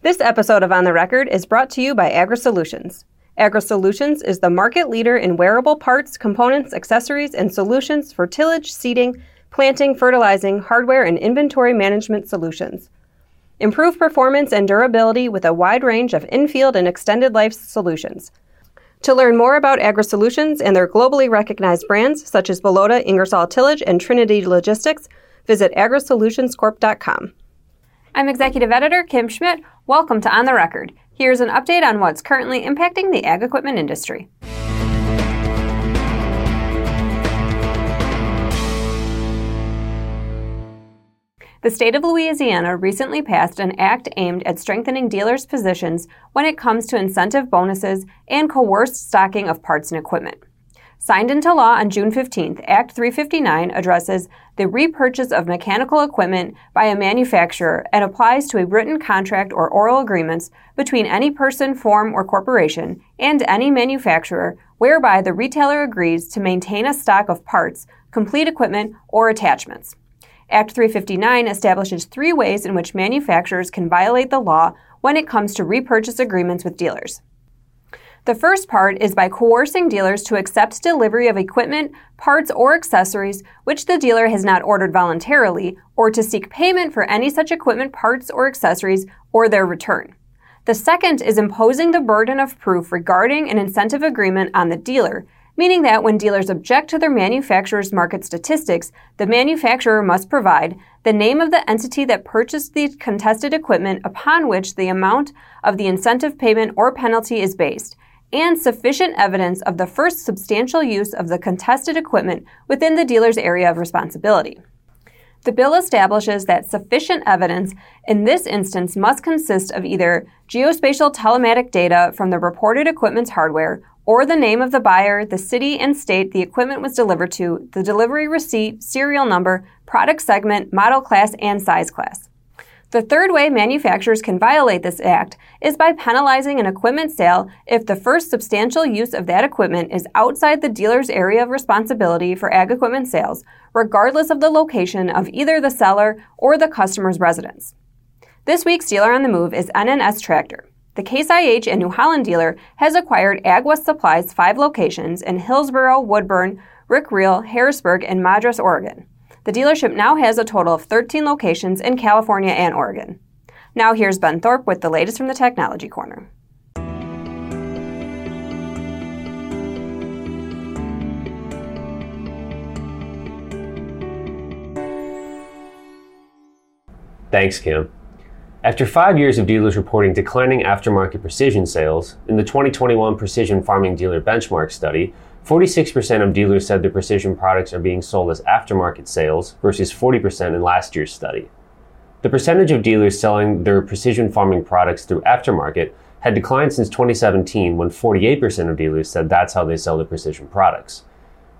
This episode of On the Record is brought to you by AgroSolutions. AgroSolutions is the market leader in wearable parts, components, accessories, and solutions for tillage, seeding, planting, fertilizing, hardware, and inventory management solutions. Improve performance and durability with a wide range of in-field and extended life solutions. To learn more about AgroSolutions and their globally recognized brands such as Bellota, Ingersoll Tillage, and Trinity Logistics, visit agrosolutionscorp.com. I'm Executive Editor Kim Schmidt. Welcome to On the Record. Here's an update on what's currently impacting the ag equipment industry. The state of Louisiana recently passed an act aimed at strengthening dealers' positions when it comes to incentive bonuses and coerced stocking of parts and equipment. Signed into law on June 15th, Act 359 addresses the repurchase of mechanical equipment by a manufacturer and applies to a written contract or oral agreements between any person, form, or corporation and any manufacturer whereby the retailer agrees to maintain a stock of parts, complete equipment, or attachments. Act 359 establishes three ways in which manufacturers can violate the law when it comes to repurchase agreements with dealers. The first part is by coercing dealers to accept delivery of equipment, parts, or accessories which the dealer has not ordered voluntarily, or to seek payment for any such equipment, parts, or accessories, or their return. The second is imposing the burden of proof regarding an incentive agreement on the dealer, meaning that when dealers object to their manufacturer's market statistics, the manufacturer must provide the name of the entity that purchased the contested equipment upon which the amount of the incentive payment or penalty is based and sufficient evidence of the first substantial use of the contested equipment within the dealer's area of responsibility. The bill establishes that sufficient evidence in this instance must consist of either geospatial telematic data from the reported equipment's hardware or the name of the buyer, the city and state the equipment was delivered to, the delivery receipt, serial number, product segment, model class, and size class. The third way manufacturers can violate this act is by penalizing an equipment sale if the first substantial use of that equipment is outside the dealer's area of responsibility for ag equipment sales, regardless of the location of either the seller or the customer's residence. This week's dealer on the move is N&S Tractor. The Case IH and New Holland dealer has acquired AgWest Supply's five locations in Hillsboro, Woodburn, Rickreall, Harrisburg, and Madras, Oregon. The dealership now has a total of 13 locations in California and Oregon. Now here's Ben Thorpe with the latest from the Technology Corner. Thanks, Kim. After five years of dealers reporting declining aftermarket precision sales, in the 2021 Precision Farming Dealer Benchmark Study, 46% of dealers said their precision products are being sold as aftermarket sales versus 40% in last year's study. The percentage of dealers selling their precision farming products through aftermarket had declined since 2017 when 48% of dealers said that's how they sell their precision products.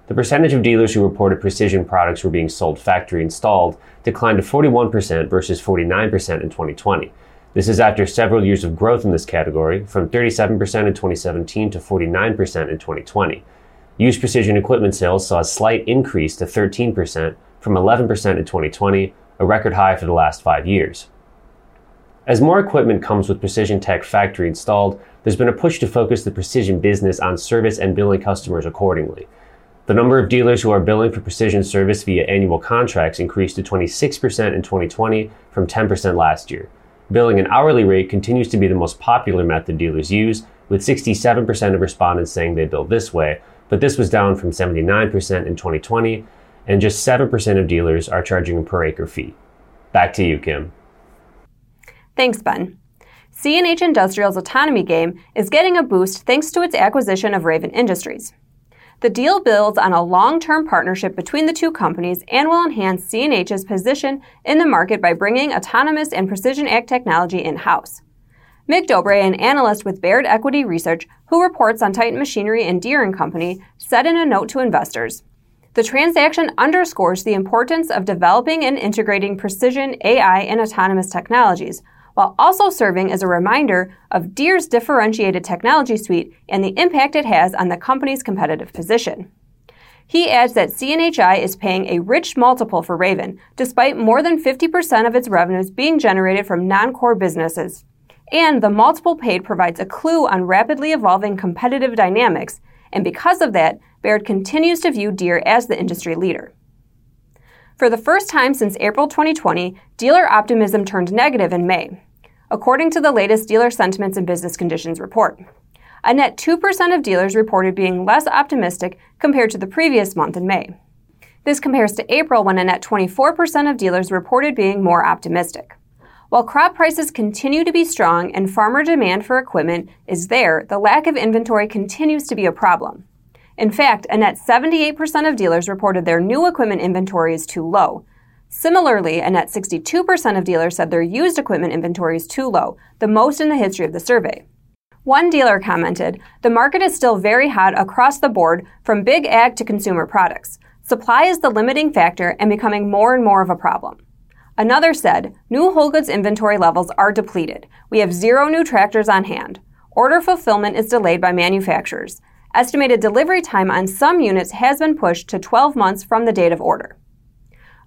The percentage of dealers who reported precision products were being sold factory installed declined to 41% versus 49% in 2020. This is after several years of growth in this category, from 37% in 2017 to 49% in 2020. Used precision equipment sales saw a slight increase to 13% from 11% in 2020, a record high for the last five years. As more equipment comes with Precision Tech factory installed, there's been a push to focus the precision business on service and billing customers accordingly. The number of dealers who are billing for precision service via annual contracts increased to 26% in 2020 from 10% last year. Billing an hourly rate continues to be the most popular method dealers use, with 67% of respondents saying they bill this way, but this was down from 79% in 2020, and just 7% of dealers are charging a per acre fee. Back to you, Kim. Thanks, Ben. CNH Industrial's autonomy game is getting a boost thanks to its acquisition of Raven Industries. The deal builds on a long term partnership between the two companies and will enhance CNH's position in the market by bringing autonomous and precision ag technology in house. Mig Dobre, an analyst with Baird Equity Research who reports on Titan Machinery and Deere & Company, said in a note to investors, the transaction underscores the importance of developing and integrating precision AI and autonomous technologies, while also serving as a reminder of Deere's differentiated technology suite and the impact it has on the company's competitive position. He adds that CNHI is paying a rich multiple for Raven, despite more than 50% of its revenues being generated from non core businesses and the multiple paid provides a clue on rapidly evolving competitive dynamics, and because of that, Baird continues to view Deere as the industry leader. For the first time since April 2020, dealer optimism turned negative in May, according to the latest Dealer Sentiments and Business Conditions report. A net 2% of dealers reported being less optimistic compared to the previous month in May. This compares to April when a net 24% of dealers reported being more optimistic. While crop prices continue to be strong and farmer demand for equipment is there, the lack of inventory continues to be a problem. In fact, a net 78% of dealers reported their new equipment inventory is too low. Similarly, a net 62% of dealers said their used equipment inventory is too low, the most in the history of the survey. One dealer commented, The market is still very hot across the board, from big ag to consumer products. Supply is the limiting factor and becoming more and more of a problem. Another said, New whole goods inventory levels are depleted. We have zero new tractors on hand. Order fulfillment is delayed by manufacturers. Estimated delivery time on some units has been pushed to 12 months from the date of order.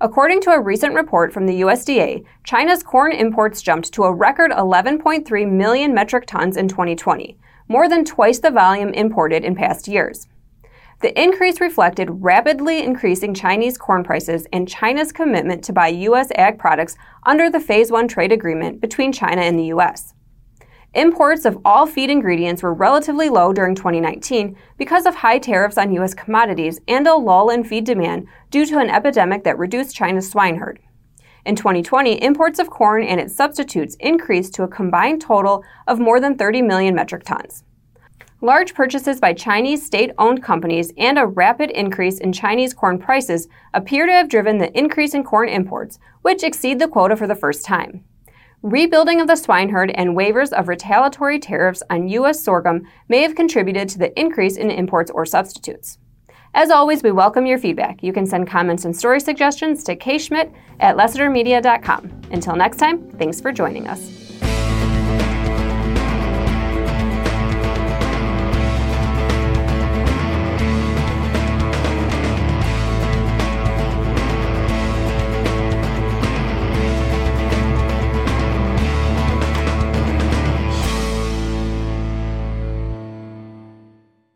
According to a recent report from the USDA, China's corn imports jumped to a record 11.3 million metric tons in 2020, more than twice the volume imported in past years. The increase reflected rapidly increasing Chinese corn prices and China's commitment to buy U.S. ag products under the Phase 1 trade agreement between China and the U.S. Imports of all feed ingredients were relatively low during 2019 because of high tariffs on U.S. commodities and a lull in feed demand due to an epidemic that reduced China's swine herd. In 2020, imports of corn and its substitutes increased to a combined total of more than 30 million metric tons. Large purchases by Chinese state owned companies and a rapid increase in Chinese corn prices appear to have driven the increase in corn imports, which exceed the quota for the first time. Rebuilding of the swine herd and waivers of retaliatory tariffs on U.S. sorghum may have contributed to the increase in imports or substitutes. As always, we welcome your feedback. You can send comments and story suggestions to kschmidt at lessitermedia.com. Until next time, thanks for joining us.